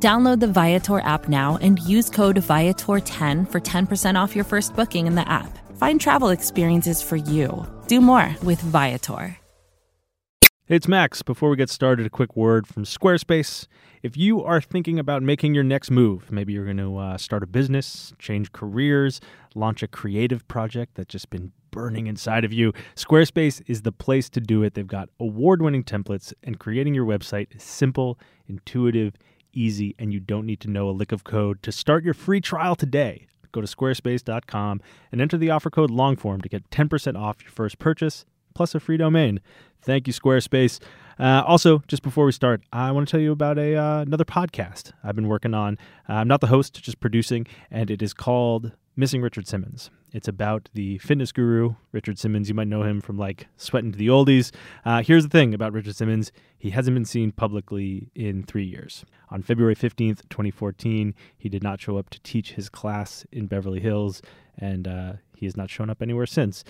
Download the Viator app now and use code Viator10 for 10% off your first booking in the app. Find travel experiences for you. Do more with Viator. It's Max. Before we get started, a quick word from Squarespace. If you are thinking about making your next move, maybe you're going to uh, start a business, change careers, launch a creative project that's just been burning inside of you, Squarespace is the place to do it. They've got award winning templates, and creating your website is simple, intuitive, easy, and you don't need to know a lick of code. To start your free trial today, go to squarespace.com and enter the offer code LONGFORM to get 10% off your first purchase plus a free domain. Thank you, Squarespace. Uh, also, just before we start, I want to tell you about a uh, another podcast I've been working on. Uh, I'm not the host, just producing, and it is called Missing Richard Simmons. It's about the fitness guru, Richard Simmons. You might know him from like Sweating to the Oldies. Uh, here's the thing about Richard Simmons he hasn't been seen publicly in three years. On February 15th, 2014, he did not show up to teach his class in Beverly Hills, and uh, he has not shown up anywhere since.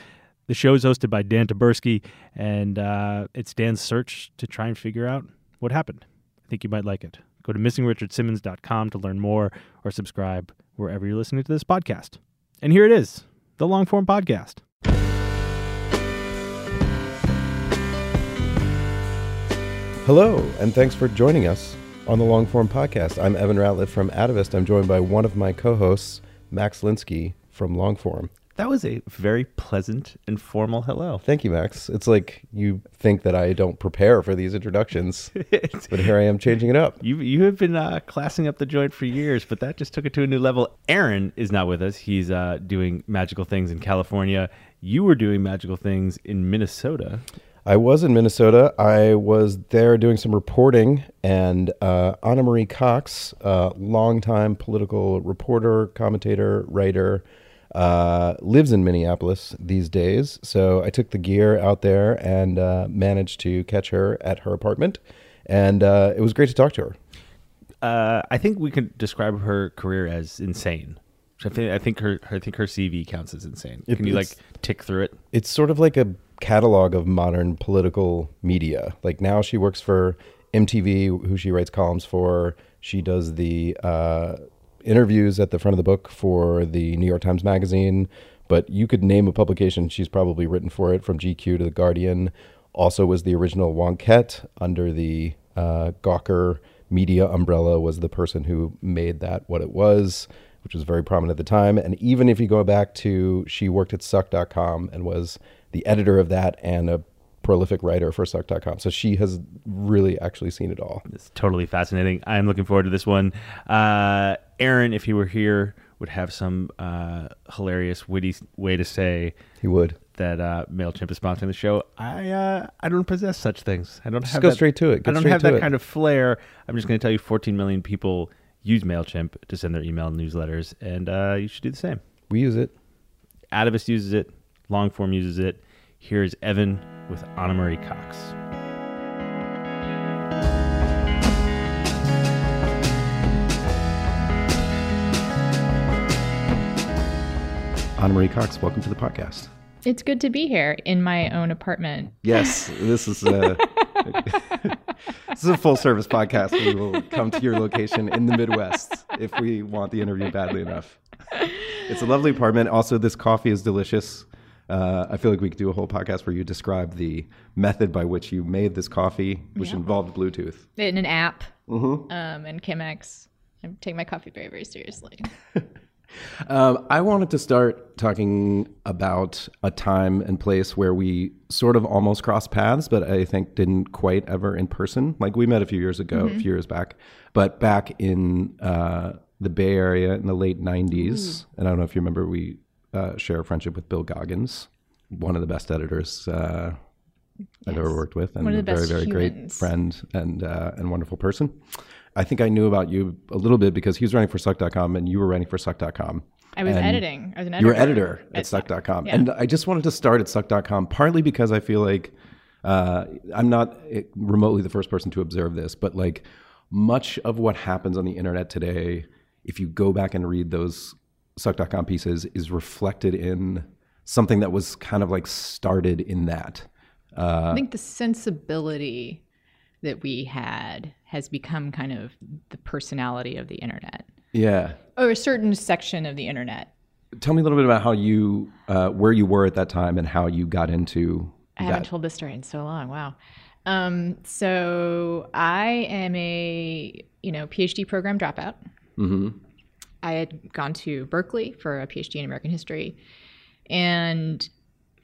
The show is hosted by Dan Taberski, and uh, it's Dan's search to try and figure out what happened. I think you might like it. Go to missingrichardsimmons.com to learn more or subscribe wherever you're listening to this podcast. And here it is the Longform podcast. Hello, and thanks for joining us on the Longform podcast. I'm Evan Ratliff from Atavist. I'm joined by one of my co hosts, Max Linsky from Longform. That was a very pleasant and formal hello. Thank you, Max. It's like you think that I don't prepare for these introductions, but here I am changing it up. You you have been uh, classing up the joint for years, but that just took it to a new level. Aaron is not with us. He's uh, doing magical things in California. You were doing magical things in Minnesota. I was in Minnesota. I was there doing some reporting, and uh, Ana Marie Cox, uh, longtime political reporter, commentator, writer, uh, lives in Minneapolis these days. So I took the gear out there and uh, managed to catch her at her apartment, and uh, it was great to talk to her. Uh, I think we can describe her career as insane. I think I think her I think her CV counts as insane. It- Can you like tick through it? It's sort of like a catalog of modern political media. Like now she works for MTV, who she writes columns for. She does the uh, interviews at the front of the book for the New York Times Magazine. But you could name a publication she's probably written for it, from GQ to The Guardian. Also was the original Wonkette under the uh, Gawker media umbrella was the person who made that what it was, which was very prominent at the time. And even if you go back to, she worked at suck.com and was the editor of that and a prolific writer for suck.com. So she has really actually seen it all. It's totally fascinating. I am looking forward to this one. Uh, Aaron, if he were here, would have some uh, hilarious, witty way to say He would. that uh, Mailchimp is sponsoring the show. I uh, I don't possess such things. I don't Just have go that- straight to it. I don't have that it. kind of flair. I'm just going to tell you, 14 million people use Mailchimp to send their email newsletters, and uh, you should do the same. We use it. Atavist uses it. Longform uses it. Here's Evan with Ana Marie Cox. Ana Marie Cox, welcome to the podcast. It's good to be here in my own apartment. Yes, this is a this is a full service podcast. We will come to your location in the Midwest if we want the interview badly enough. It's a lovely apartment. Also, this coffee is delicious. Uh, I feel like we could do a whole podcast where you describe the method by which you made this coffee, which involved Bluetooth. In an app Mm-hmm. um, and Chemex. I take my coffee very, very seriously. Um, I wanted to start talking about a time and place where we sort of almost crossed paths, but I think didn't quite ever in person. Like we met a few years ago, a few years back, but back in uh, the Bay Area in the late 90s. And I don't know if you remember, we uh, share a friendship with Bill Goggins, one of the best editors uh, I've ever worked with, and One of a the very, best very great humans. friend and uh, and wonderful person. I think I knew about you a little bit because he was writing for Suck.com and you were writing for Suck.com. I was And editing. I was an editor. You were editor at, at Suck. suck.com. Yeah. And I just wanted to start at suck.com partly because I feel like uh, I'm not eh, remotely the first person to observe this, but like much of what happens on the internet today, if you go back and read those suck.com pieces, is reflected in something that was kind of like started in that. I think the sensibility that we had has become kind of the personality of the internet, Yeah. or a certain section of the internet. Tell me a little bit about how you, uh, where you were at that time and how you got into I haven't told this story in so long. Wow. Um, so I am a you know PhD program dropout. hmm I had gone to Berkeley for a PhD in American history and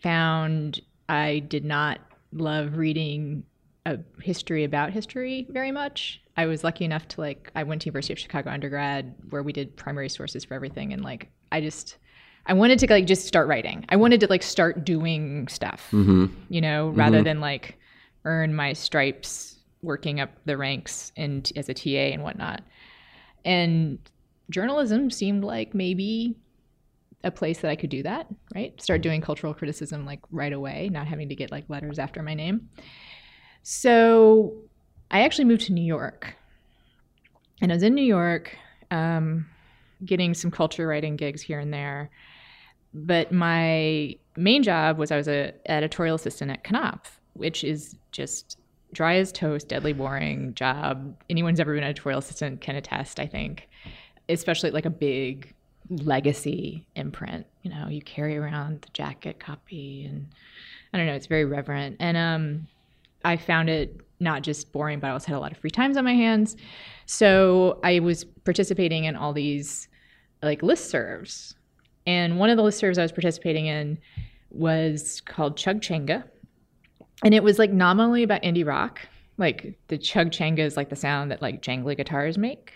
found I did not love reading a history about history very much. I was lucky enough to like I went to University of Chicago undergrad where we did primary sources for everything and like I just I wanted to like just start writing. I wanted to like start doing stuff. Mm-hmm. You know, rather mm-hmm. than like earn my stripes working up the ranks and as a TA and whatnot. And journalism seemed like maybe a place that I could do that, right? Start doing cultural criticism like right away, not having to get like letters after my name. So I actually moved to New York. And I was in New York, um, getting some culture writing gigs here and there. But my main job was I was a editorial assistant at Knopf, which is just dry as toast, deadly boring job. Anyone's ever been an editorial assistant can attest, I think, especially like a big legacy imprint. You know, you carry around the jacket copy, and I don't know, it's very reverent. And um, I found it not just boring, but I also had a lot of free times on my hands. So I was participating in all these like listservs. And one of the listservs I was participating in was called Chug Changa. And it was like nominally about indie rock. Like the Chug Changa is like the sound that like jangly guitars make.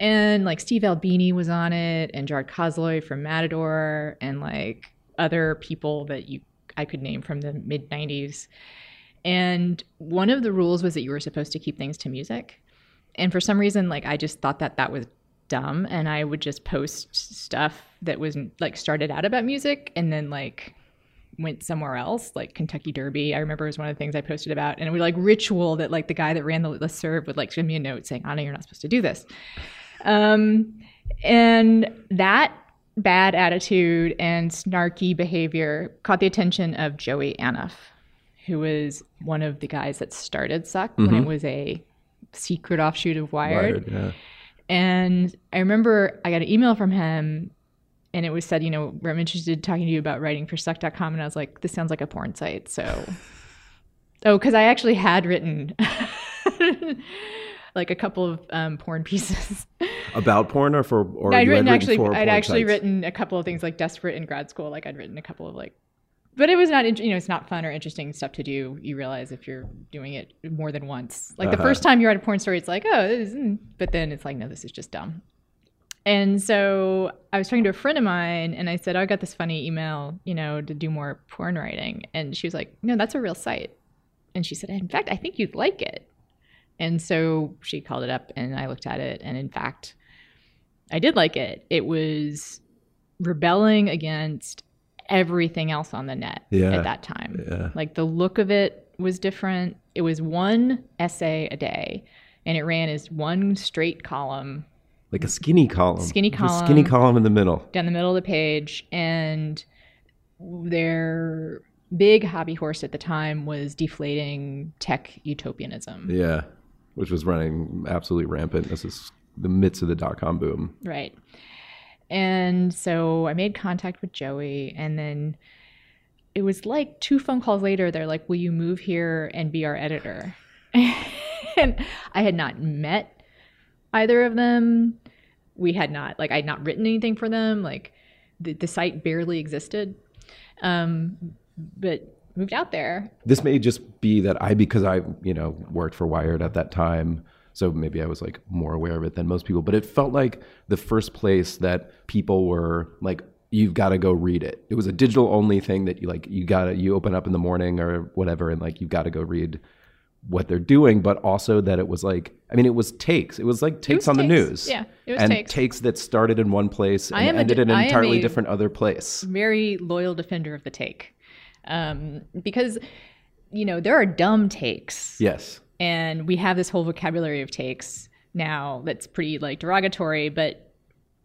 And like Steve Albini was on it and Gerard Cosloy from Matador and like other people that you I could name from the mid 90s. And one of the rules was that you were supposed to keep things to music. And for some reason, like I just thought that that was dumb. And I would just post stuff that was like started out about music and then like went somewhere else, like Kentucky Derby. I remember was one of the things I posted about. And it was like ritual that like the guy that ran the list serve would like send me a note saying, Ana, you're not supposed to do this. Um, and that bad attitude and snarky behavior caught the attention of Joey Anuff, who was one of the guys that started Suck when it was a secret offshoot of Wired. Wired, yeah. And I remember I got an email from him and it was said, you know, I'm interested in talking to you about writing for suck.com. And I was like, this sounds like a porn site. So, oh, because I actually had written like a couple of um, porn pieces. About porn or for or I'd had written actually, I'd actually sites? written a couple of things like desperate in grad school. Like I'd written a couple of like, but it was not, you know, it's not fun or interesting stuff to do. You realize if you're doing it more than once. Like the Uh-huh. first time you write a porn story, it's like, oh, this is, mm," but then it's like, no, this is just dumb. And so I was talking to a friend of mine and I said, oh, I got this funny email, you know, to do more porn writing. And she was like, no, that's a real site. And she said, in fact, I think you'd like it. And so she called it up and I looked at it. And in fact, I did like it. It was rebelling against everything else on the net Yeah. at that time. Yeah. Like the look of it was different. It was one essay a day and it ran as one straight column like a skinny column. Skinny a skinny column. column in the middle. down the middle of the page and their big hobby horse at the time was deflating tech utopianism Yeah, which was running absolutely rampant. This is the midst of the dot com boom. right. And so i made contact with joey and then it was like two phone calls later they're like will you move here and be our editor? And i had not met either of them. We had not like i had not written anything for them. Like the, the site barely existed. Um, but moved out there This may just be that I, because I, you know, worked for Wired at that time. So maybe I was like more aware of it than most people, but it felt like the first place that people were like, you've got to go read it. It was a digital only thing that you like, you got to, you open up in the morning or whatever, and like, you've got to go read what they're doing, but also that it was like, I mean, it was takes. It was like takes was on the news. Yeah, it was and takes. that started in one place and ended in an entirely different other place. very loyal defender of the take um, because you know there are dumb takes Yes. and we have this whole vocabulary of takes now that's pretty like derogatory but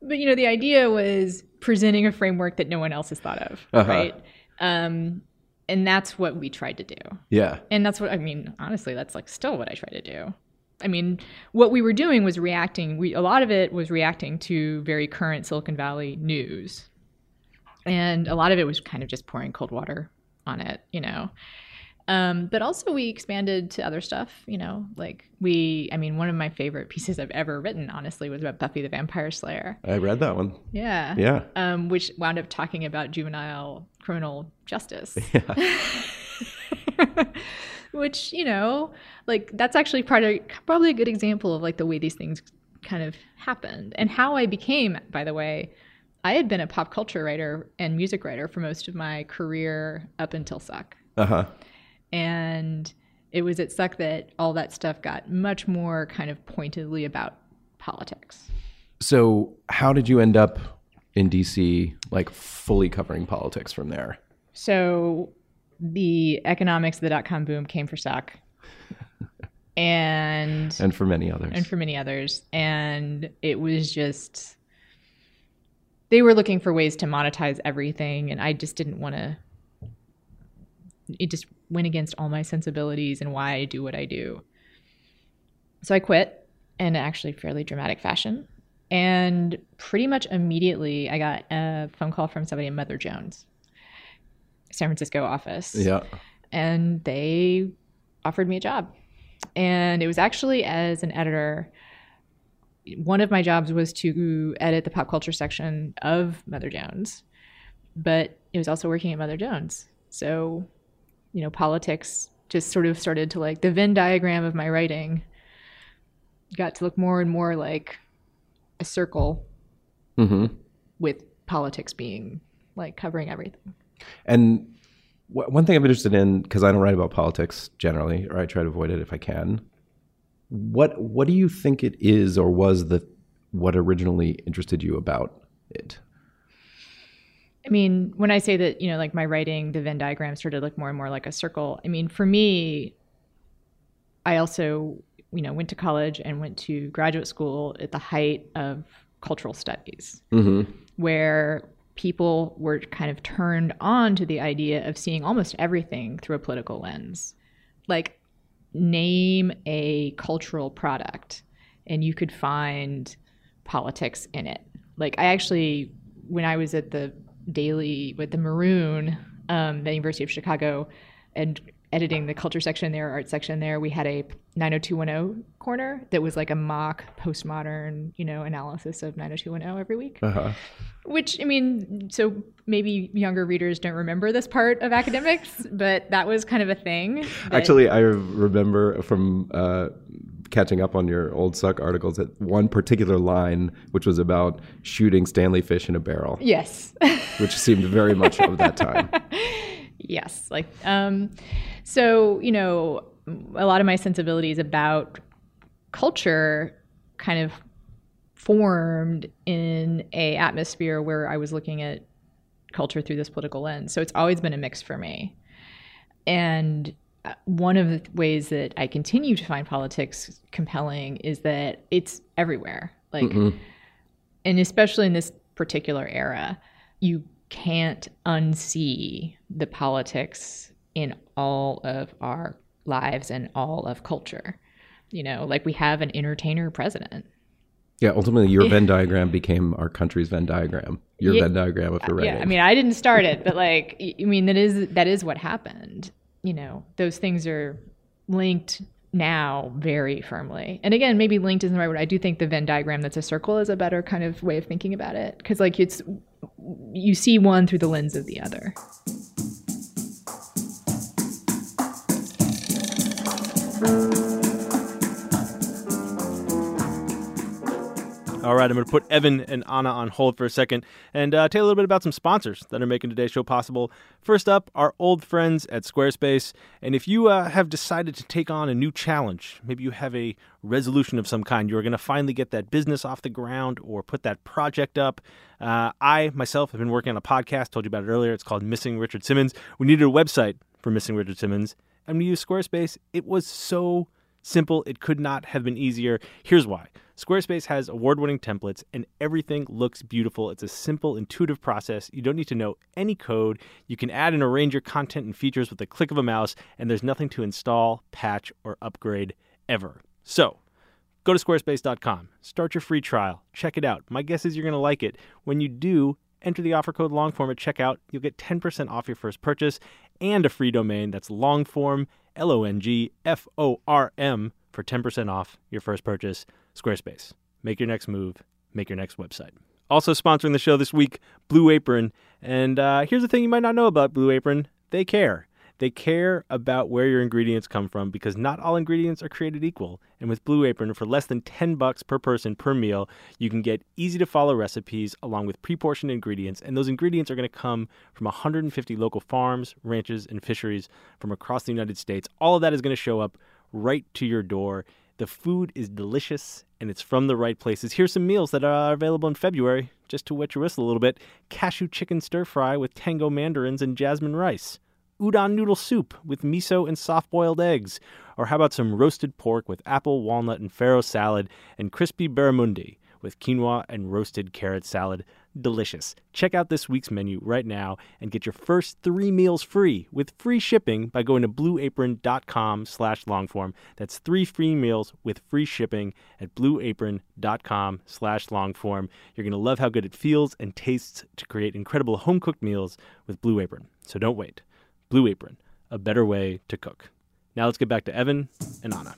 but you know the idea was presenting a framework that no one else has thought of Uh-huh. right um, and that's what we tried to do Yeah. and that's what i mean honestly that's like still what i try to do i mean what we were doing was reacting we a lot of it was reacting to very current silicon valley news and a lot of it was kind of just pouring cold water on it you know um, but also we expanded to other stuff you know like we i mean one of my favorite pieces i've ever written honestly was about buffy the vampire slayer I read that one. yeah Yeah. um, which wound up talking about juvenile criminal justice. Yeah. which you know, like that's actually part of, probably a good example of like the way these things kind of happened and how I became. By the way, I had been a pop culture writer and music writer for most of my career up until Suck, Uh huh. and it was at Suck that all that stuff got much more kind of pointedly about politics. So, how did you end up in DC, like fully covering politics from there? So the economics of the dot com boom came for Suck. And And for many others. and for many others. And it was just they were looking for ways to monetize everything and I just didn't want to it just went against all my sensibilities and why I do what I do. So I quit in actually fairly dramatic fashion. And pretty much immediately I got a phone call from somebody in Mother Jones, San Francisco office yeah. and they offered me a job. And it was actually as an editor. One of my jobs was to edit the pop culture section of Mother Jones, but it was also working at Mother Jones. So, you know, politics just sort of started to like the Venn diagram of my writing got to look more and more like a circle hmm with politics being like covering everything. And wh- one thing I'm interested in, because I don't write about politics generally, or I try to avoid it if I can. What What do you think it is, or was the what originally interested you about it? I mean, when I say that, you know, like my writing, the Venn diagram started to look more and more like a circle. I mean, for me, I also, you know, went to college and went to graduate school at the height of cultural studies, hmm where people were kind of turned on to the idea of seeing almost everything through a political lens. Like, name a cultural product, and you could find politics in it. Like, I actually, when I was at the Daily with the Maroon, um, the University of Chicago, and editing the culture section there, art section there, we had a 90210 corner that was like a mock postmodern, you know, analysis of 90210 every week. Uh-huh. Which I mean, so maybe younger readers don't remember this part of academics, but that was kind of a thing. that- Actually, I remember from uh, catching up on your old suck articles that one particular line, which was about shooting Stanley fish in a barrel, yes, which seemed very much of that time. yes, like um, so you know, a lot of my sensibilities about culture kind of formed in a atmosphere where I was looking at culture through this political lens. So it's always been a mix for me. And uh, one of the ways that I continue to find politics compelling is that it's everywhere. Like, and especially in this particular era, you can't unsee the politics in all of our lives and all of culture. You know, like we have an entertainer president. Yeah, ultimately, your Venn diagram became our country's Venn diagram. Your Yeah. Venn diagram of your right. Yeah, I mean, I didn't start it, but like, I mean, that is that is what happened. You know, those things are linked now very firmly. And again, maybe linked isn't the right word. I do think the Venn diagram that's a circle is a better kind of way of thinking about it because, like, it's you see one through the lens of the other. All right, I'm going to put Evan and Ana on hold for a second and uh, tell you a little bit about some sponsors that are making today's show possible. First up, our old friends at Squarespace. And if you uh, have decided to take on a new challenge, maybe you have a resolution of some kind, you're going to finally get that business off the ground or put that project up. Uh, I myself have been working on a podcast, told you about it earlier. It's called Missing Richard Simmons. We needed a website for Missing Richard Simmons, and we used Squarespace. It was so simple, it could not have been easier. Here's why. Squarespace has award winning templates and everything looks beautiful. It's a simple, intuitive process. You don't need to know any code. You can add and arrange your content and features with a click of a mouse, and there's nothing to install, patch, or upgrade ever. So, go to squarespace.com, start your free trial, check it out. My guess is you're going to like it. When you do, enter the offer code longform at checkout. You'll get 10% off your first purchase and a free domain that's longform, L O N G F O R M, for 10% off your first purchase. Squarespace. Make your next move, make your next website. Also sponsoring the show this week, Blue Apron. And uh, here's the thing you might not know about Blue Apron they care. They care about where your ingredients come from because not all ingredients are created equal. And with Blue Apron, for less than 10 bucks per person per meal, you can get easy to follow recipes along with pre-portioned ingredients. And those ingredients are going to come from 150 local farms, ranches, and fisheries from across the United States. All of that is going to show up right to your door. The food is delicious and it's from the right places. Here's some meals that are available in February, just to wet your whistle a little bit. Cashew chicken stir fry with tango mandarins and jasmine rice, udon noodle soup with miso and soft boiled eggs, or how about some roasted pork with apple, walnut, and farro salad, and crispy barramundi with quinoa and roasted carrot salad delicious. Check out this week's menu right now and get your first three meals free with free shipping by going to blueapron.com slash longform. That's three free meals with free shipping at blueapron.com slash longform. You're going to love how good it feels and tastes to create incredible home-cooked meals with Blue Apron. So don't wait. Blue Apron, a better way to cook. Now let's get back to Evan and Ana.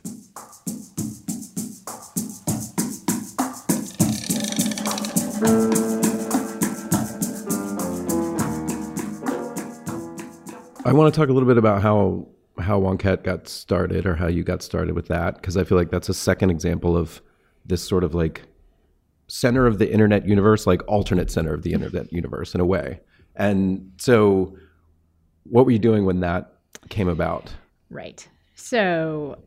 I want to talk a little bit about how how Wonkette got started or how you got started with that because I feel like that's a second example of this sort of like center of the internet universe, like alternate center of the internet universe in a way. And so, what were you doing when that came about? Right. So,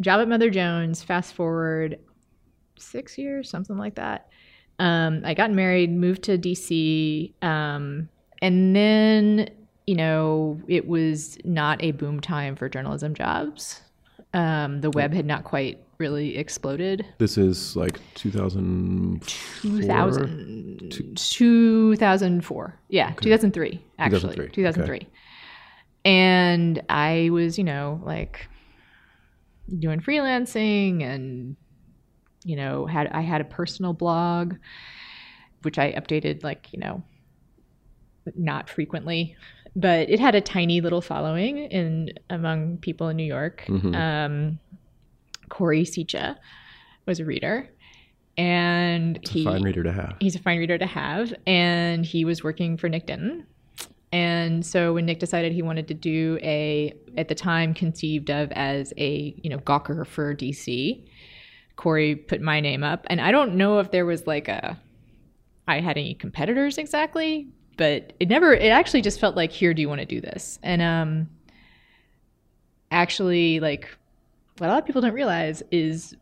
job at Mother Jones. Fast forward six years, something like that. Um, I got married, moved to DC, um, and then you know, it was not a boom time for journalism jobs. Um, the web had not quite really exploded. This is like 2000 2000, 2004. Yeah, okay. 2003, actually. 2003. 2003. Okay. And I was, you know, like doing freelancing and you know, had I had a personal blog which I updated like, you know, not frequently but it had a tiny little following in among people in New York. Mm-hmm. Um, Choire Sicha was a reader, and it's he, a fine reader to have. He's a fine reader to have, and he was working for Nick Denton. And so when Nick decided he wanted to do a, at the time conceived of as a you know Gawker for DC, Choire put my name up, and I don't know if there was like a, I had any competitors exactly, but it never it actually just felt like here do you want to do this and um actually like what a lot of people don't realize is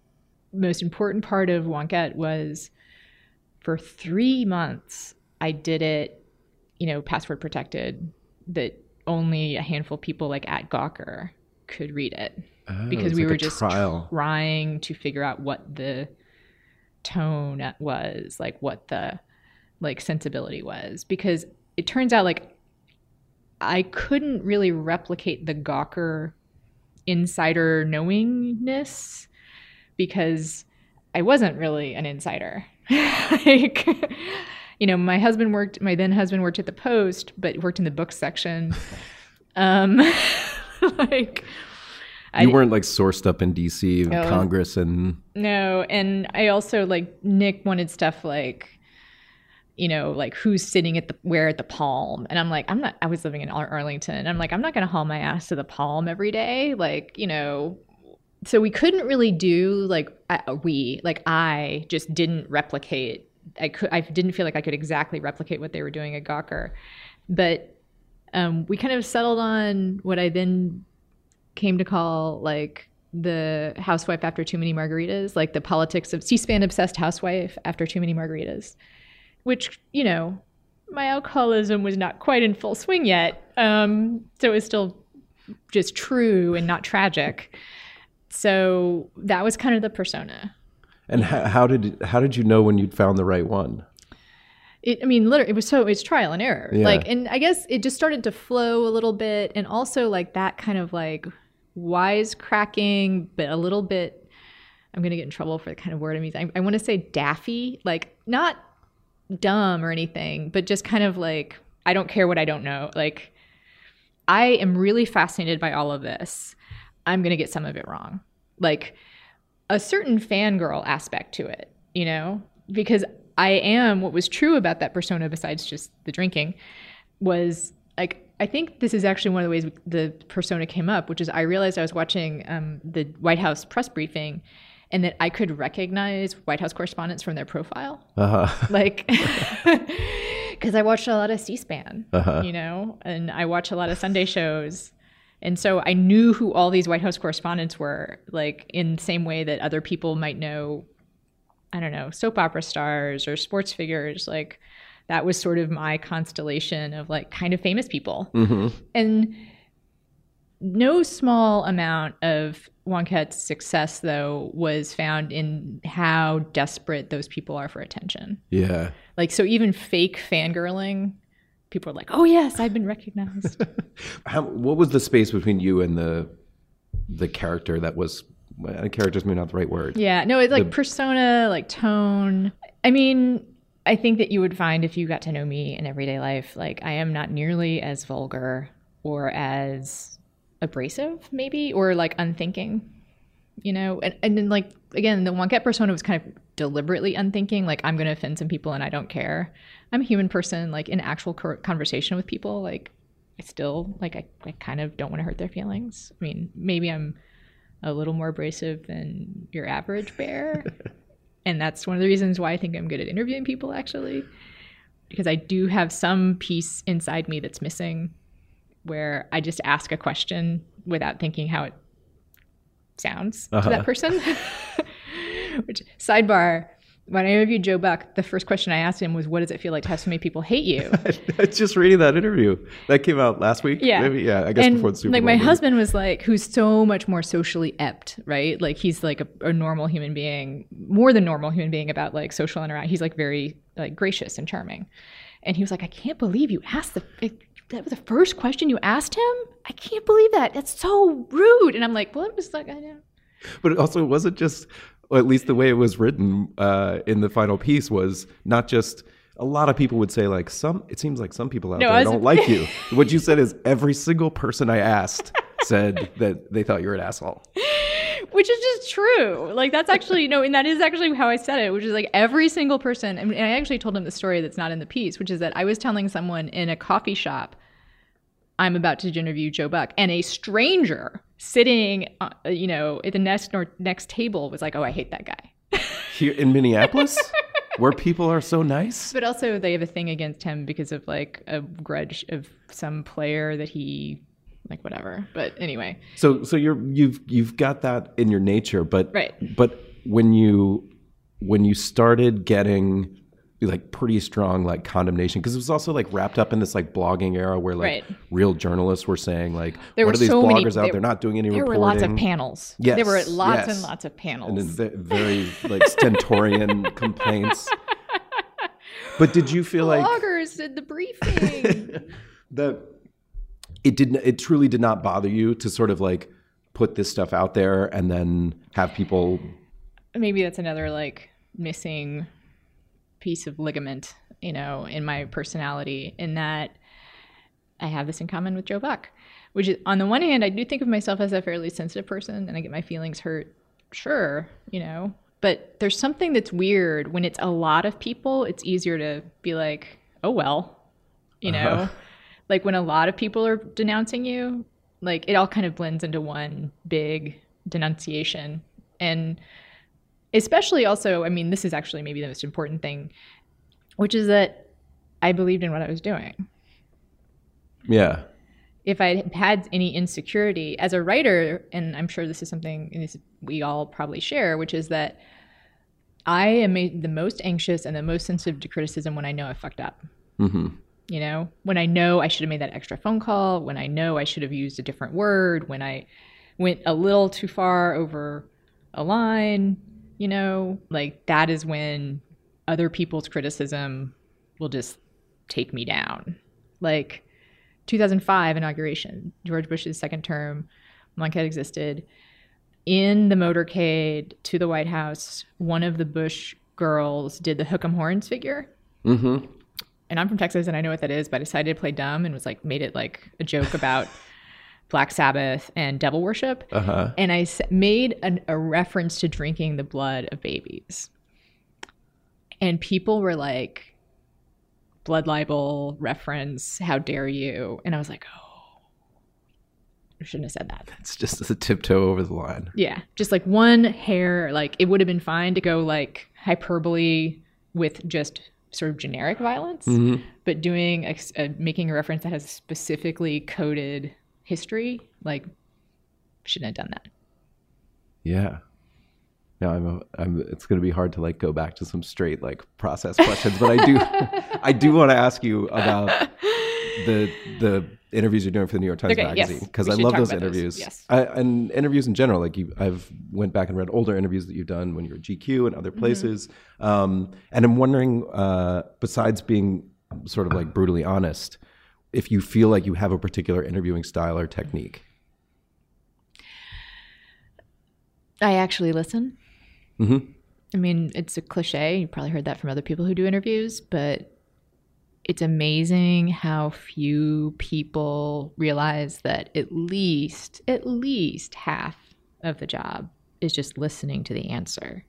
most important part of Wonkette was for three months I did it, you know, password protected that only a handful of people like at Gawker could read it. Oh, because we like were just trial. trying to figure out what the tone was, like what the like sensibility was because it turns out like I couldn't really replicate the Gawker insider knowingness because I wasn't really an insider. like, you know, my husband worked, my then husband worked at the Post, but worked in the book section. Um, like, you I, weren't like sourced up in DC, oh, Congress, and no. And I also like Nick wanted stuff like you know, like who's sitting at the where at the Palm, and I'm like, I'm not. I was living in Arlington. I'm like, I'm not going to haul my ass to the Palm every day. Like, you know, so we couldn't really do like uh, we like I just didn't replicate. I could I didn't feel like I could exactly replicate what they were doing at Gawker, but um, we kind of settled on what I then came to call like the housewife after too many margaritas, like the politics of C-SPAN obsessed housewife after too many margaritas, which you know my alcoholism was not quite in full swing yet, um, so it was still just true and not tragic. So that was kind of the persona. And how, how did how did you know when you'd found the right one? It, I mean, literally, it was so it's trial and error. Yeah. Like, and I guess it just started to flow a little bit, and also like that kind of like wisecracking, but a little bit. I'm gonna get in trouble for the kind of word I'm using. I, I want to say daffy, like not dumb or anything, but just kind of like I don't care what I don't know. Like I am really fascinated by all of this. I'm gonna get some of it wrong. Like a certain fangirl aspect to it, you know, because I am what was true about that persona besides just the drinking was like I think this is actually one of the ways the persona came up, which is I realized I was watching um, the White House press briefing and that I could recognize White House correspondents from their profile. Uh-huh. Like, because I watched a lot of C SPAN, Uh-huh. you know, and I watch a lot of Sunday shows. And so I knew who all these White House correspondents were, like in the same way that other people might know, I don't know, soap opera stars or sports figures. Like that was sort of my constellation of like kind of famous people. hmm And no small amount of Wonkette's success, though, was found in how desperate those people are for attention. Yeah. Like, so even fake fangirling, people are like, oh, yes, I've been recognized. How, what was the space between you and the the character that was well, character's maybe not the right word. yeah, no, it's like The- persona, like tone. I mean, I think that you would find if you got to know me in everyday life, like, I am not nearly as vulgar or as abrasive, maybe, or like unthinking. you know and, and then like again the Wonkette persona was kind of deliberately unthinking like i'm going to offend some people and i don't care i'm a human person like in actual conversation with people like i still like i, I kind of don't want to hurt their feelings i mean maybe i'm a little more abrasive than your average bear and that's one of the reasons why i think i'm good at interviewing people actually because i do have some piece inside me that's missing where i just ask a question without thinking how it sounds to Uh-huh. that person. Which sidebar, when I interviewed Joe Buck, the first question I asked him was, "What does it feel like to have so many people hate you?" I just reading that interview that came out last week. Yeah. maybe. Yeah, I guess and before the Super like Bowl. my husband was like, who's so much more socially ept, right? Like he's like a, a normal human being, more than normal human being about like social interaction. He's like very like gracious and charming, and he was like, I can't believe you asked the. It, that was the first question you asked him. I can't believe that. That's so rude. And I'm like, well, it was like, I know. But it also wasn't just, or at least the way it was written uh, in the final piece was not just. A lot of people would say like some. It seems like some people out No, there don't like you. what you said is every single person I asked said that they thought you were an asshole. which is just true. Like that's actually no, and that is actually how I said it, which is like every single person. And I actually told him the story that's not in the piece, which is that I was telling someone in a coffee shop, I'm about to interview Joe Buck, and a stranger sitting, uh, you know, at the next next table was like, "Oh, I hate that guy." Here in Minneapolis, where people are so nice. But also, they have a thing against him because of like a grudge of some player that he, like, whatever. But anyway, So so you're you've you've got that in your nature, but Right. but when you when you started getting like pretty strong like condemnation because it was also like wrapped up in this like blogging era where like Right. real journalists were saying like There what were are these so bloggers many- out there- there not doing any reporting? there reporting were lots of panels. Yes, there were lots yes. and lots of panels. and very like stentorian complaints but did you feel like bloggers did the briefing. the it didn't it truly did not bother you to sort of like put this stuff out there and then have people Maybe that's another like missing piece of ligament, you know, in my personality. In that I have this in common with Joe Buck, which is on the one hand, I do think of myself as a fairly sensitive person, and I get my feelings hurt. Sure, you know, but there's something that's weird when it's a lot of people. It's easier to be like, oh well, you know, Uh-huh. like when a lot of people are denouncing you, like it all kind of blends into one big denunciation and especially also i mean this is actually maybe the most important thing which is that i believed in what i was doing. Yeah. if i had any insecurity as a writer and i'm sure this is something this we all probably share which is that i am the most anxious and the most sensitive to criticism when i know i fucked up. Hmm you know when i know i should have made that extra phone call when i know i should have used a different word when i went a little too far over a line you know like that is when other people's criticism will just take me down. Like 2005 inauguration george bush's second term Wonkette existed. In the motorcade to the white house one of the bush girls did the hook 'em horns figure. Hmm and I'm from Texas and I know what that is, but I decided to play dumb and was like made it like a joke about Black Sabbath and devil worship. Uh huh. And I made an, a reference to drinking the blood of babies. And people were like, blood libel reference, how dare you? And I was like, oh, I shouldn't have said that. It's just a tiptoe over the line. Yeah, just like one hair, like it would have been fine to go like hyperbole with just sort of generic violence, Mhm. but doing a, a, making a reference that has specifically coded history, like shouldn't have done that. Yeah. No, I'm. A, I'm. It's going to be hard to like go back to some straight like process questions, but I do. I do want to ask you about the the interviews you're doing for the New York Times Okay. Magazine because I love those about those, interviews. yes. I, and interviews in general. Like you, I've went back and read older interviews that you've done when you were at GQ and other Mm-hmm. places. Um, and I'm wondering, uh, besides being sort of like brutally honest, if you feel like you have a particular interviewing style or technique. I actually listen. hmm I mean, it's a cliche. You probably heard that from other people who do interviews, but it's amazing how few people realize that at least, at least half of the job is just listening to the answer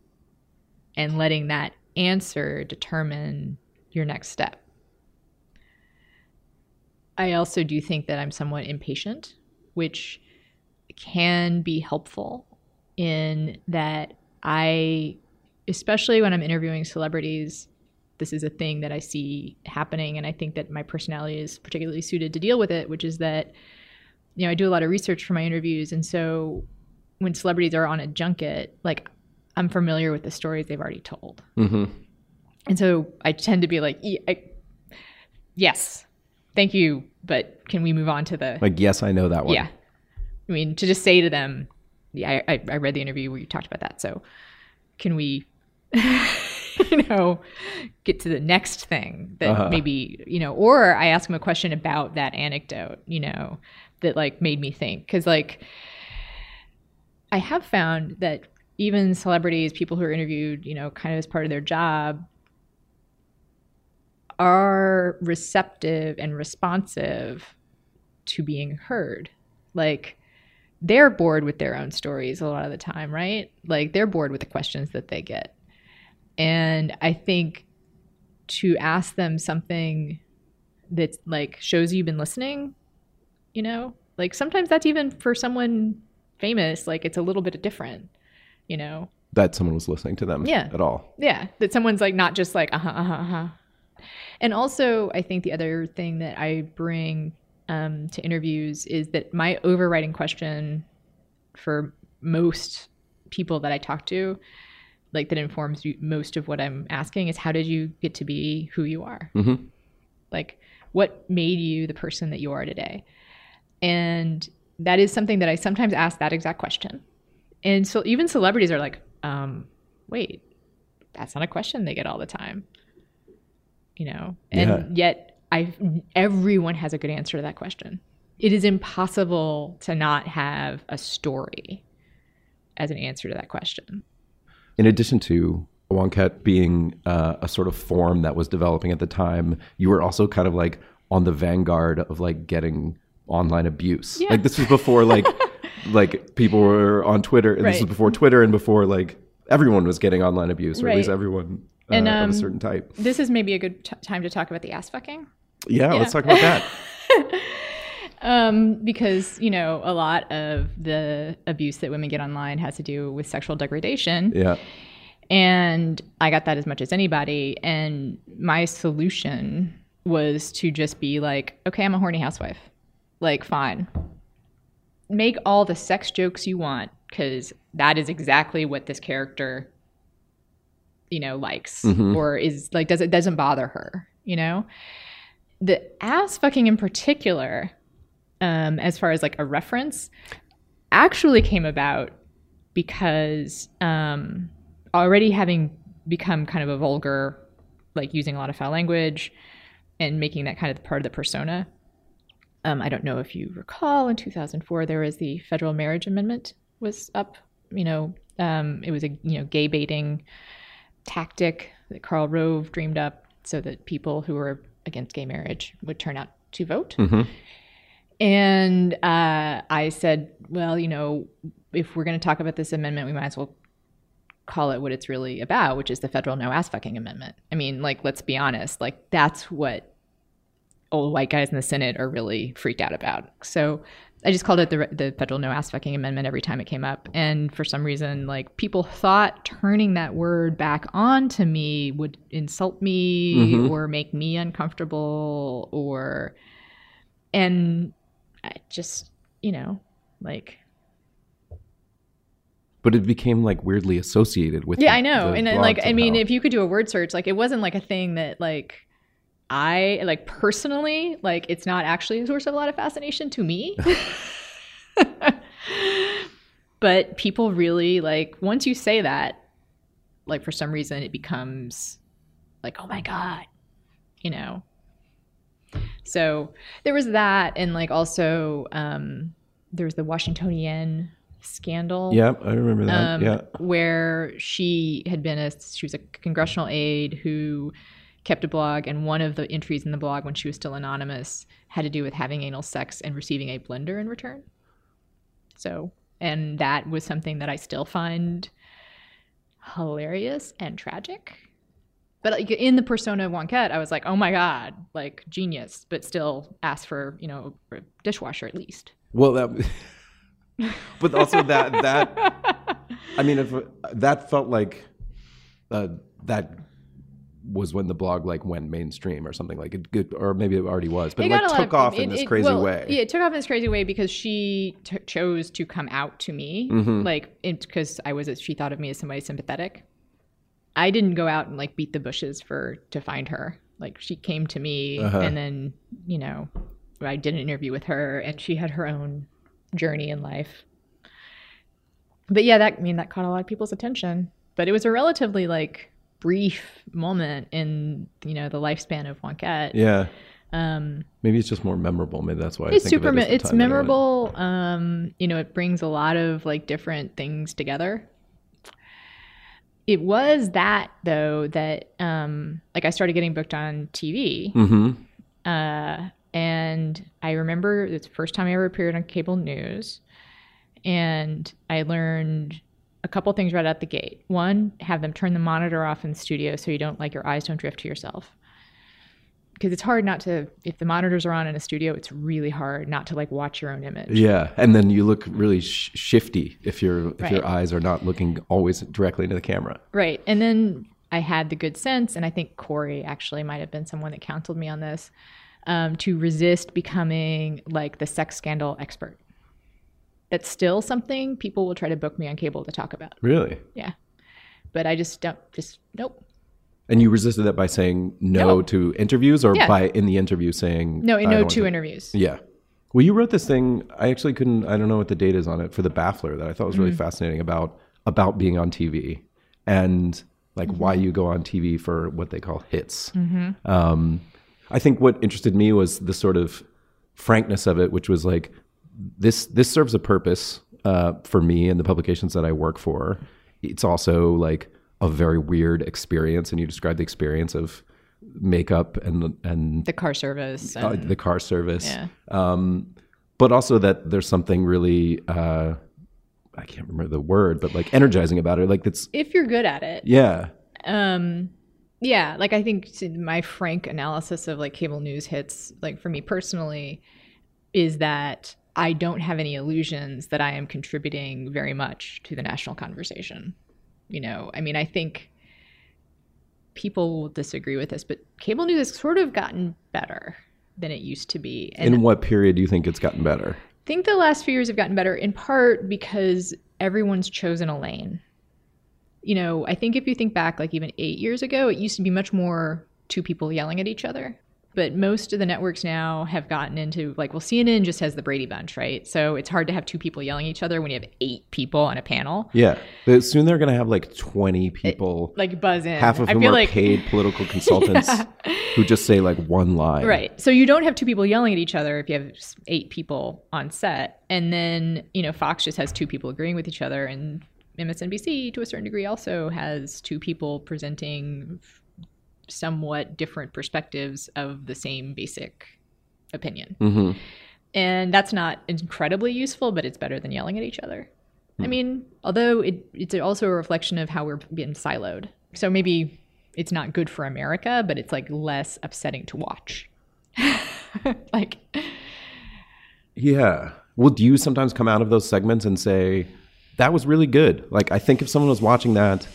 and letting that answer determine your next step. I also do think that I'm somewhat impatient, which can be helpful in that I, especially when I'm interviewing celebrities, this is a thing that I see happening. And I think that my personality is particularly suited to deal with it, which is that, you know, I do a lot of research for my interviews. And so when celebrities are on a junket, like I'm familiar with the stories they've already told. hmm And so I tend to be like, "Ye- I, yes, thank you, but can we move on to the Like, yes, I know that one. yeah. I mean, to just say to them, yeah, I, I, I read the interview where you talked about that. So can we, you know, get to the next thing that Uh-huh. maybe, you know, or I ask them a question about that anecdote, you know, that like made me think. Cause like I have found that even celebrities, people who are interviewed, you know, kind of as part of their job, are receptive and responsive to being heard. Like they're bored with their own stories a lot of the time, right? Like they're bored with the questions that they get. And I think to ask them something that like shows you've been listening, you know, like sometimes that's even for someone famous, like it's a little bit different, you know? That someone was listening to them Yeah. at all. Yeah, that someone's like not just like uh huh uh huh uh huh. And also, I think the other thing that I bring um, to interviews is that my overriding question for most people that I talk to, like that informs you most of what I'm asking, is how did you get to be who you are? hmm Like, what made you the person that you are today? And that is something that I sometimes ask that exact question. And so even celebrities are like, um, wait, that's not a question they get all the time. You know? And yet I everyone has a good answer to that question. It is impossible to not have a story as an answer to that question. In addition to Wonkette being uh, a sort of form that was developing at the time, you were also kind of like on the vanguard of like getting online abuse. Yeah. Like this was before like like people were on Twitter. And This was before Twitter and before like everyone was getting online abuse, or at least everyone And, of um, a certain type. This is maybe a good t- time to talk about the ass fucking. Yeah, yeah. let's talk about that. um, because you know a lot of the abuse that women get online has to do with sexual degradation. Yeah. And I got that as much as anybody. And my solution was to just be like, okay, I'm a horny housewife. Like, fine. Make all the sex jokes you want, because that is exactly what this character, you know, likes Mhm. or is like, does it doesn't bother her, you know? The ass fucking in particular, um, as far as like a reference, actually came about because um, already having become kind of a vulgar, like using a lot of foul language and making that kind of part of the persona. Um, I don't know if you recall in 2004 there was the federal marriage amendment was up. You know, um, it was a you know gay baiting tactic that Karl Rove dreamed up so that people who were against gay marriage would turn out to vote. hmm And uh, I said, well, you know, if we're going to talk about this amendment, we might as well call it what it's really about, which is the federal no ass fucking amendment. I mean, like, let's be honest, like, that's what old white guys in the Senate are really freaked out about. So I just called it the, the federal no ass fucking amendment every time it came up. And for some reason, like, people thought turning that word back on to me would insult me Mhm. or make me uncomfortable or. And I just, you know, like But it became like weirdly associated with. yeah, the- I know. And then, like, I mean, if you could do a word search, like, it wasn't like a thing that like I like personally, like, it's not actually a source of a lot of fascination to me. but people really like once you say that, like, for some reason, it becomes like, oh my god, you know. So there was that, and like also um, there was the Washingtonienne scandal yeah, I remember that. um, yeah. where she had been a she was a congressional aide who kept a blog, and one of the entries in the blog when she was still anonymous had to do with having anal sex and receiving a blender in return. So, and that was something that I still find hilarious and tragic. But like in the persona of Wonkette, I was like, oh my god, like genius, but still ask for you know a dishwasher at least. Well, that. but also that that I mean, if that felt like uh, that was when the blog like went mainstream or something like it, good, or maybe it already was, but it, like a lot took of- off it- in this it- crazy well, way. Yeah, it took off in this crazy way because she t- chose to come out to me, Mhm. like because I was. She thought of me as somebody sympathetic. I didn't go out and like beat the bushes for to find her. Like she came to me, Uh-huh. and then you know, I did an interview with her, and she had her own journey in life. But yeah, that I mean that caught a lot of people's attention. But it was a relatively like brief moment in you know the lifespan of Wonkette. yeah, Um, maybe it's just more memorable. Maybe that's why I it's super it me- as the it's time that it went. memorable um you know it brings a lot of like different things together it was that though that um like i started getting booked on tv Mhm. uh and i remember it's the first time i ever appeared on cable news and i learned a couple things right out the gate. One have them turn the monitor off in the studio so you don't like your eyes don't drift to yourself. Because it's hard not to if the monitors are on in a studio it's really hard not to like watch your own image. Yeah, and then you look really sh- shifty if your if your eyes are not looking always directly into the camera. right and then i had the good sense and i think Choire actually might have been someone that counseled me on this um, to resist becoming like the sex scandal expert that's still something people will try to book me on cable to talk about Really? yeah but i just don't just nope And you resisted that by saying no, No. to interviews, or Yeah. by in the interview saying no no don't want two to- interviews Yeah. Well, you wrote this thing. I actually couldn't. I don't know what the date is on it for the Baffler that I thought was really fascinating about about being on TV and like why Mm-hmm. you go on TV for what they call hits. Um, I think what interested me was the sort of frankness of it, which was like this. This serves a purpose uh, for me and the publications that I work for. It's also like a very weird experience, and you describe the experience of makeup and and the car service uh, and, the car service. Yeah. Um, but also that there's something really uh, I can't remember the word, but like energizing about it. Like that's if you're good at it yeah, um yeah like i think my frank analysis of like cable news hits like for me personally is that I don't have any illusions that I am contributing very much to the national conversation. You know, I mean, I think people will disagree with this, but cable news has sort of gotten better than it used to be. And In what period do you think it's gotten better? I think the last few years have gotten better in part because everyone's chosen a lane. You know, I think if you think back, like even eight years ago, it used to be much more two people yelling at each other. But most of the networks now have gotten into like, well, CNN just has the Brady Bunch, right? So it's hard to have two people yelling at each other when you have eight people on a panel. Yeah. But soon they're going to have like 20 people, Like buzz in. half of I whom feel are like paid political consultants who just say like one line. Right. So you don't have two people yelling at each other if you have eight people on set. And then, you know, Fox just has two people agreeing with each other. And MSNBC, to a certain degree, also has two people presenting somewhat different perspectives of the same basic opinion. hmm And that's not incredibly useful, but it's better than yelling at each other. I mean, although it, it's also a reflection of how we're being siloed. So maybe it's not good for America, but it's like less upsetting to watch. like, Yeah. Well, do you sometimes come out of those segments and say, that was really good? Like, I think if someone was watching that,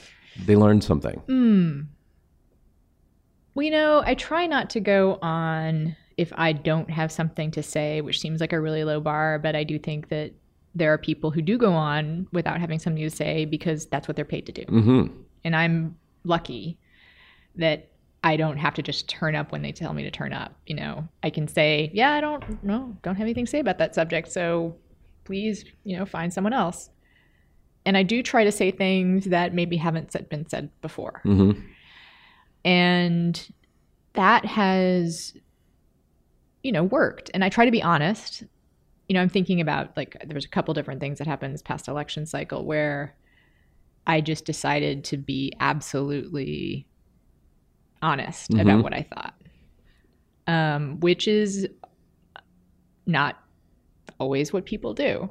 they learned something. Mm. Well, you know, I try not to go on if I don't have something to say, which seems like a really low bar, but I do think that there are people who do go on without having something to say because that's what they're paid to do. hmm and I'm lucky that I don't have to just turn up when they tell me to turn up. You know, I can say, yeah, I don't no, don't have anything to say about that subject, so please, you know, find someone else. And I do try to say things that maybe haven't been said before, hmm and that has, you know, worked. And I try to be honest. You know, I'm thinking about like there was a couple different things that happened this past election cycle where I just decided to be absolutely honest Mhm. about what I thought, um, which is not always what people do.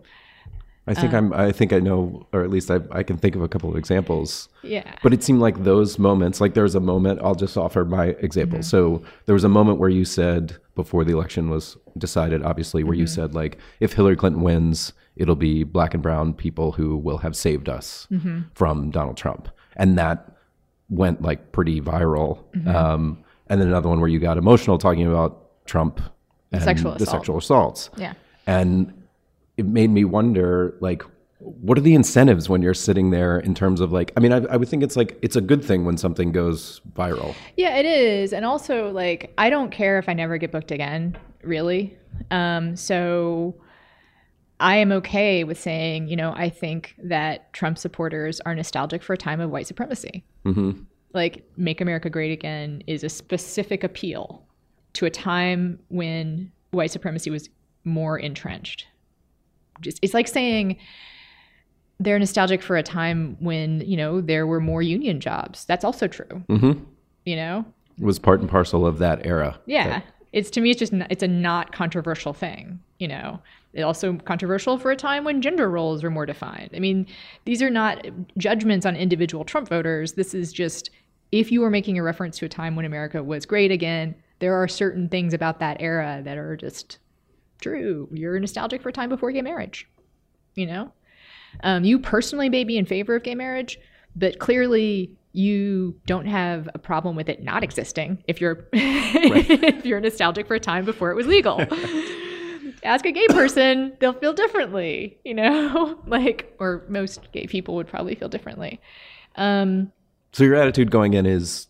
I think um, I'm. I think I know, or at least I, I can think of a couple of examples. Yeah. But it seemed like those moments, like there was a moment. I'll just offer my example. Mm-hmm. So there was a moment where you said before the election was decided, obviously, where you mm-hmm. said like, if Hillary Clinton wins, it'll be black and brown people who will have saved us mm-hmm. from Donald Trump, and that went like pretty viral. Um, and then another one where you got emotional talking about Trump and sexual the sexual assaults. Yeah. And it made me wonder, like, what are the incentives when you're sitting there in terms of like, I mean, I, I would think it's like, it's a good thing when something goes viral. Yeah, it is. And also, like, I don't care if I never get booked again, really. Um, so I am okay with saying, you know, I think that Trump supporters are nostalgic for a time of white supremacy. hmm Like, Make America Great Again is a specific appeal to a time when white supremacy was more entrenched. Just, it's like saying they're nostalgic for a time when, you know, there were more union jobs. That's also true, hmm you know? It was part and parcel of that era. Yeah. It's to me, it's just, it's a not controversial thing, you know? It's also controversial for a time when gender roles were more defined. I mean, these are not judgments on individual Trump voters. This is just, if you are making a reference to a time when America was great again, there are certain things about that era that are just true. You're nostalgic for a time before gay marriage, you know? Um, you personally may be in favor of gay marriage, but clearly you don't have a problem with it not existing if you're if you're nostalgic for a time before it was legal. Ask a gay person, they'll feel differently, you know? like or most gay people would probably feel differently. Um So your attitude going in is,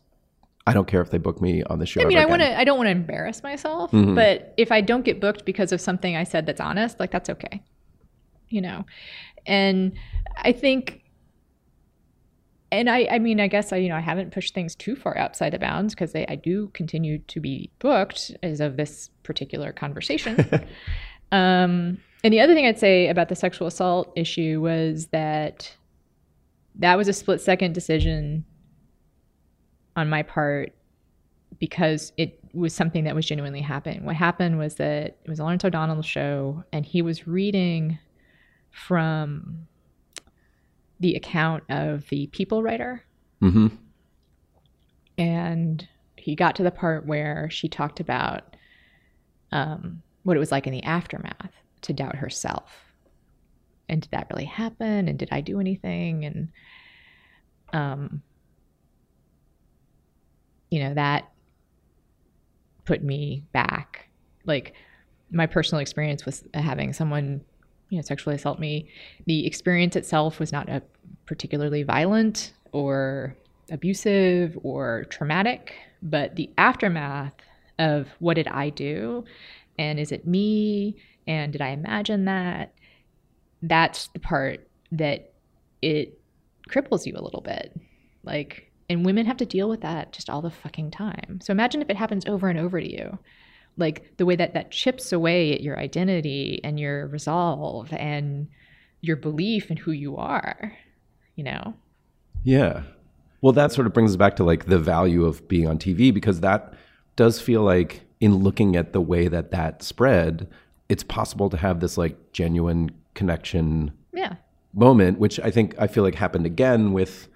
I don't care if they book me on the show. I mean, I want to. I don't want to embarrass myself, Mhm. but if I don't get booked because of something I said that's honest, like that's okay, you know. And I think, and I, I mean, I guess I, you know, I haven't pushed things too far outside the bounds because I do continue to be booked as of this particular conversation. um, and the other thing I'd say about the sexual assault issue was that that was a split second decision on my part because it was something that was genuinely happening. What happened was that it was a Lawrence O'Donnell show, and he was reading from the account of the People writer, Mhm. and he got to the part where she talked about um, what it was like in the aftermath to doubt herself. And did that really happen? And did I do anything? And, um, you know, that put me back. Like my personal experience was having someone, you know, sexually assault me. The experience itself was not a particularly violent or abusive or traumatic, but the aftermath of what did I do and is it me and did I imagine that? That's the part that it cripples you a little bit. Like, and women have to deal with that just all the fucking time. So imagine if it happens over and over to you. Like the way that that chips away at your identity and your resolve and your belief in who you are, you know? Yeah. Well, that sort of brings us back to like the value of being on TV because that does feel like in looking at the way that that spread, it's possible to have this like genuine connection Yeah. moment, which I think I feel like happened again with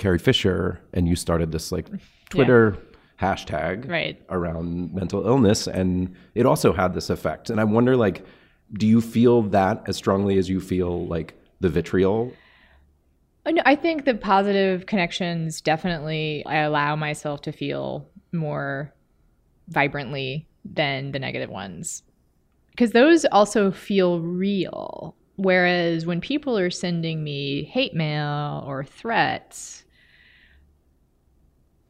Carrie Fisher, and you started this like Twitter hashtag Right. around mental illness, and it also had this effect. And I wonder, like, do you feel that as strongly as you feel like the vitriol? I know- I think the positive connections definitely I allow myself to feel more vibrantly than the negative ones. Because those also feel real. Whereas when people are sending me hate mail or threats,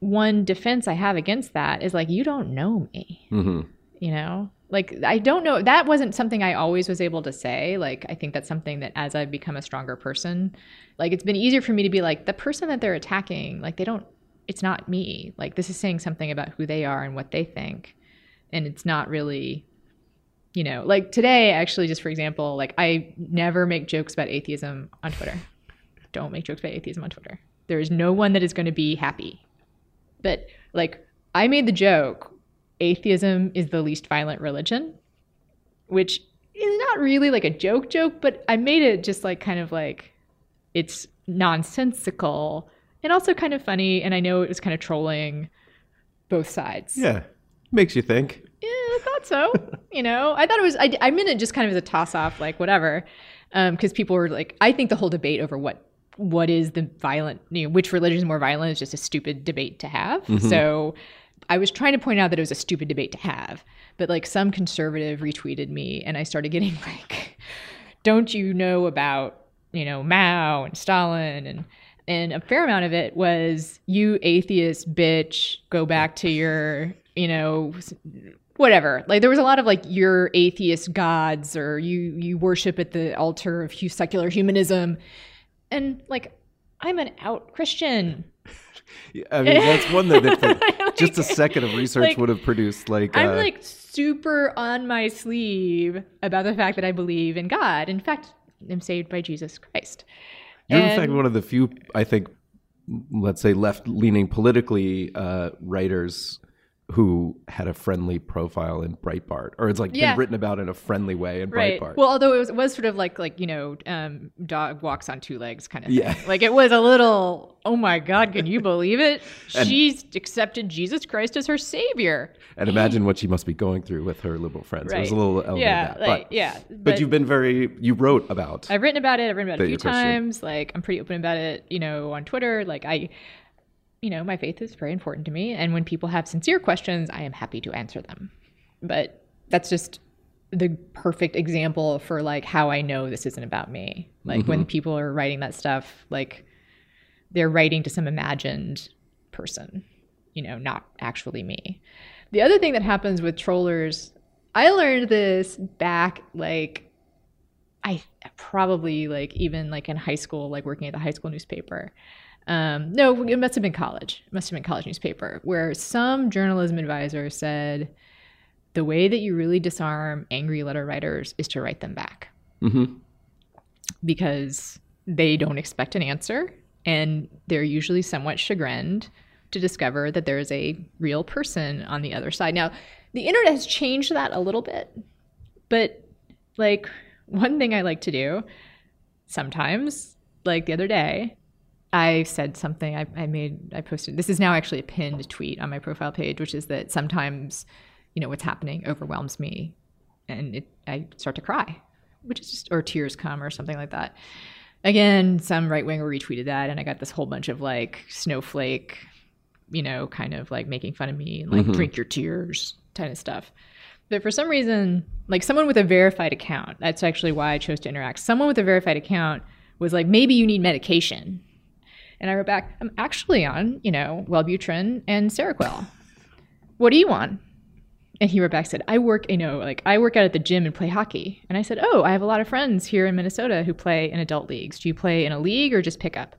one defense I have against that is like, you don't know me. Hmm you know? Like i don't know that wasn't something i always was able to say. Like i think that's something that as i've become a stronger person like it's been easier for me to be like the person that they're attacking like they don't it's not me. Like this is saying something about who they are and what they think. And it's not really you know like today actually just for example like i never make jokes about atheism on twitter. Don't make jokes about atheism on twitter. There is no one that is going to be happy but like I made the joke atheism is the least violent religion, which is not really like a joke joke, but I made it just like kind of like it's nonsensical and also kind of funny and I know it was kind of trolling both sides. Yeah, makes you think. Yeah, I thought so. you know, I thought it was. I, I meant it just kind of as a toss off, like whatever, um, because people were like, I think the whole debate over what what is the violent, you know, which religion is more violent is just a stupid debate to have. Mm-hmm. So. I was trying to point out that it was a stupid debate to have, but like some conservative retweeted me and I started getting like, don't you know about, you know, Mao and Stalin and and a fair amount of it was you atheist bitch, go back to your, you know, whatever. Like there was a lot of like your atheist gods or you you worship at the altar of secular humanism. And like I'm an out Christian. I mean, that's one that if just a second of research Like, would have produced like. I'm uh, like super on my sleeve about the fact that I believe in God. In fact, I'm saved by Jesus Christ. You're in fact one of the few, I think, let's say left-leaning politically uh, writers who had a friendly profile in Breitbart, or it's like Yeah. been written about in a friendly way in Right. Breitbart. Well, although it was, it was sort of like like you know, um, dog walks on two legs kind of Yeah. thing. Like it was a little. Oh my God! Can you believe it? And- She's accepted Jesus Christ as her savior. and imagine what she must be going through with her liberal friends. It was a little element Yeah. of that. Like but, yeah. but, you've been very. You wrote about. I've written about it. I've written about it a few times. Like I'm pretty open about it, you know, on Twitter. Like I, you know, my faith is very important to me, and when people have sincere questions, I am happy to answer them. But that's just the perfect example for like how I know this isn't about me. Like when mm-hmm. people are writing that stuff, like they're writing to some imagined person, you know, not actually me. The other thing that happens with trollers, I learned this back like I probably like even like in high school, like working at the high school newspaper. Um, no, it must have been college. It must have been college newspaper where some journalism advisor said the way that you really disarm angry letter writers is to write them back hmm because they don't expect an answer and they're usually somewhat chagrined to discover that there's a real person on the other side. Now, the internet has changed that a little bit, but like one thing I like to do sometimes, like the other day, I said something I, I made, I posted, this is now actually a pinned tweet on my profile page, which is that sometimes, you know, what's happening overwhelms me and it, I start to cry, which is just or tears come or something like that. Again, some right winger retweeted that, and I got this whole bunch of like snowflake, you know, kind of like making fun of me and like mm-hmm. drink your tears kind of stuff. But for some reason, like someone with a verified account, that's actually why I chose to interact. Someone with a verified account was like, maybe you need medication. And I wrote back, I'm actually on, you know, Wellbutrin and Seroquel. What do you want? And he wrote back, said, I work, you know, like I work out at the gym and play hockey. And I said, Oh, I have a lot of friends here in Minnesota who play in adult leagues. Do you play in a league or just pick up?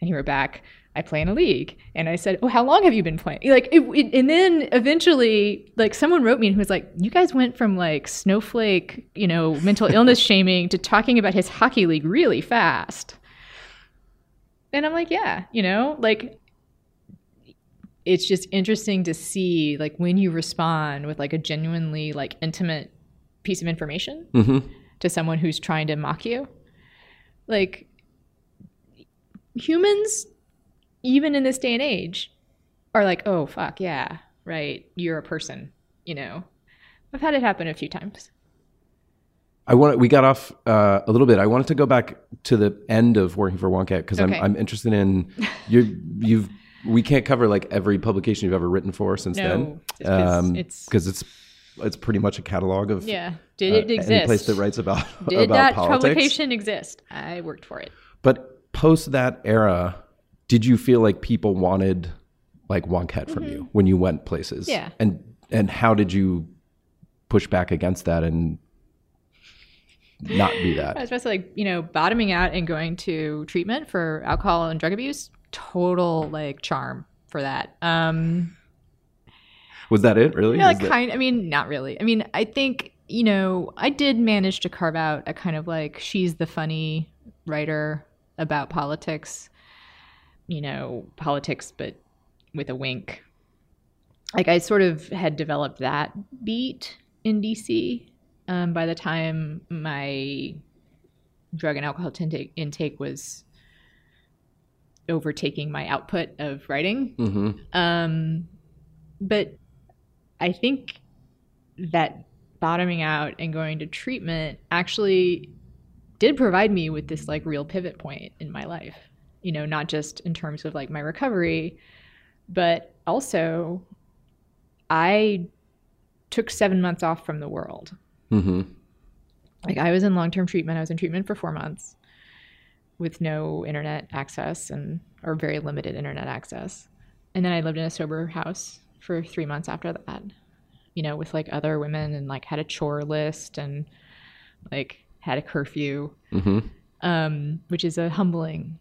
And he wrote back, I play in a league. And I said, Oh, how long have you been playing? Like, it, it, and then eventually, like, someone wrote me and was like, You guys went from like snowflake, you know, mental illness shaming to talking about his hockey league really fast. And I'm like, Yeah, you know, like, it's just interesting to see like when you respond with like a genuinely like intimate piece of information hmm to someone who's trying to mock you. Like humans, even in this day and age, are like, oh, fuck, yeah, right, you're a person, you know. I've had it happen a few times. I want. We got off uh, a little bit. I wanted to go back to the end of working for Wonkette because Okay. I'm I'm interested in you. You've we can't cover like every publication you've ever written for since No, then. it's 'cause it's- because it's it's pretty much a catalog of Yeah. Did uh, it exist? Any place that writes about Did about that politics. publication exist? I worked for it. But post that era, did you feel like people wanted like Wonkette from you when you went places? Mm-hmm. Yeah. And and how did you push back against that and not be I that? was supposed to like, you know, bottoming out and going to treatment for alcohol and drug abuse. Total like charm for that. Um Was that it? Really? Yeah, Was like that- kind. I mean, not really. I mean, I think you know, I did manage to carve out a kind of like she's the funny writer about politics. You know, politics, but with a wink. Like I sort of had developed that beat in DC. Um, by the time my drug and alcohol intake, intake was overtaking my output of writing, Mhm. um, but I think that bottoming out and going to treatment actually did provide me with this like real pivot point in my life. You know, not just in terms of like my recovery, but also I took seven months off from the world. Mhm. Like I was in long term treatment. I was in treatment for four months with no internet access and or very limited internet access. And then I lived in a sober house for three months after that. You know, with like other women and like had a chore list and like had a curfew, Mhm. um, which is a humbling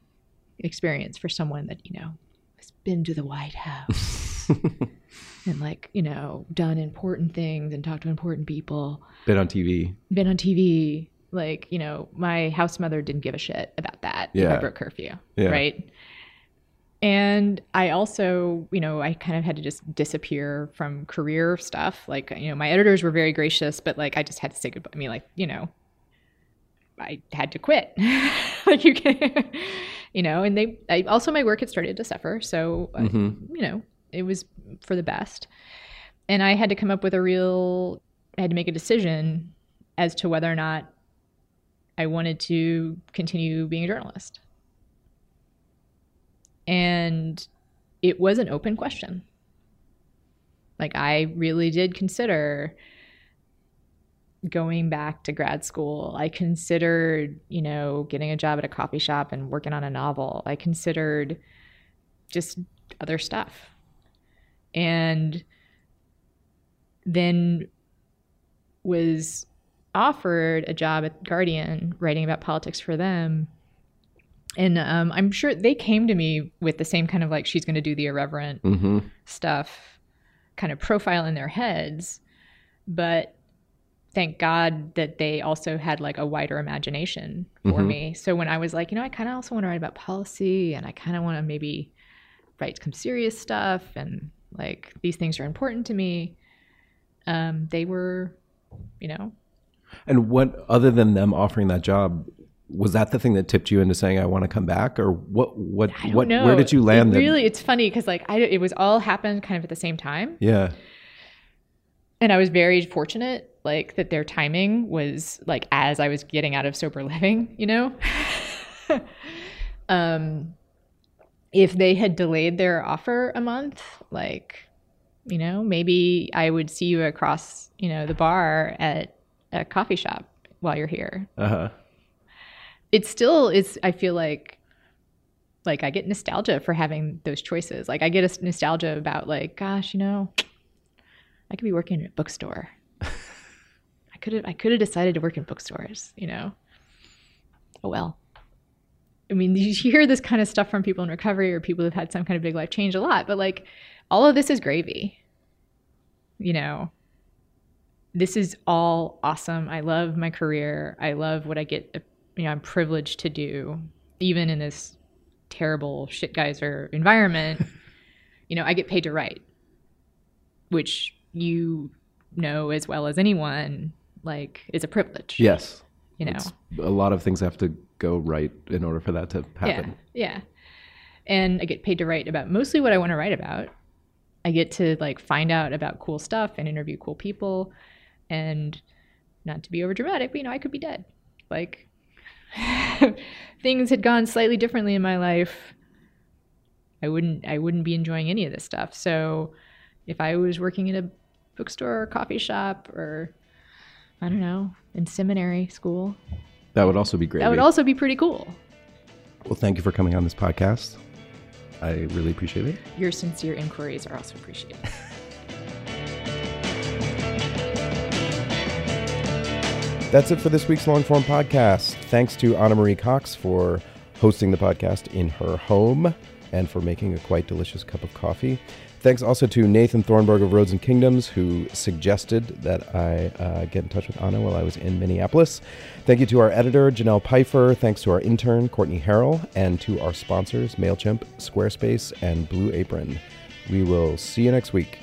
experience for someone that, you know, has been to the White House and like, you know, done important things and talked to important people Been on TV. been on TV. Like, you know, my house mother didn't give a shit about that. if Yeah. I broke curfew. Yeah. Right. And I also, you know, I kind of had to just disappear from career stuff. Like, you know, my editors were very gracious, but like I just had to say goodbye. I mean, like, you know, I had to quit. like you can, you know, and they, I also my work had started to suffer. So, I- Mhm. you know, it was for the best. And I had to come up with a real, I had to make a decision as to whether or not I wanted to continue being a journalist. And it was an open question. Like, I really did consider going back to grad school. I considered, you know, getting a job at a coffee shop and working on a novel. I considered just other stuff. And then was offered a job at Guardian writing about politics for them. And um, I'm sure they came to me with the same kind of like, she's going to do the irreverent Mhm. stuff kind of profile in their heads. But thank God that they also had like a wider imagination for Mhm. me. So when I was like, you know, I kind of also want to write about policy and I kind of want to maybe write some serious stuff and like these things are important to me. Um, they were, you know, And what other than them offering that job was that the thing that tipped you into saying I want to come back or what what what know. where did you land It really, it's funny because like I, it was all happened kind of at the same time. Yeah. and I was very fortunate like that their timing was like as I was getting out of sober living, you know? um if they had delayed their offer a month, like you know, maybe I would see you across, you know, the bar at a coffee shop while you're here. Uh-huh. It still is I feel like like I get nostalgia for having those choices. Like I get a nostalgia about like, gosh, you know, I could be working at a bookstore. I could have I could have decided to work in bookstores, you know. Oh well. I mean, you hear this kind of stuff from people in recovery or people who've had some kind of big life change a lot, but like all of this is gravy. You know, this is all awesome. I love my career. I love what I get, uh, you know, I'm privileged to do, even in this terrible shit geyser environment. you know, I get paid to write, which you know as well as anyone, like, is a privilege. Yes. You know, It's- a lot of things have to go right in order for that to happen. Yeah, yeah. And I get paid to write about mostly what I want to write about. I get to like find out about cool stuff and interview cool people. And not to be over dramatic, but you know, I could be dead. Like things had gone slightly differently in my life. I wouldn't I wouldn't be enjoying any of this stuff. So if I was working in a bookstore or coffee shop or I don't know, in seminary school, That would also be great. that would also be pretty cool. Well, thank you for coming on this podcast. I really appreciate it. Your sincere inquiries are also appreciated. That's it for this week's long form podcast. Thanks to Ana Marie Cox for hosting the podcast in her home and for making a quite delicious cup of coffee. Thanks also to Nathan Thornburgh of Roads and Kingdoms, who suggested that I uh, get in touch with Ana while I was in Minneapolis. Thank you to our editor, Janelle Pfeiffer. Thanks to our intern, Courtney Harrell, and to our sponsors, MailChimp, Squarespace, and Blue Apron. We will see you next week.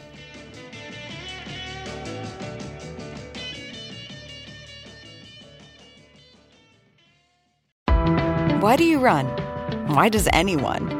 Why do you run? Why does anyone?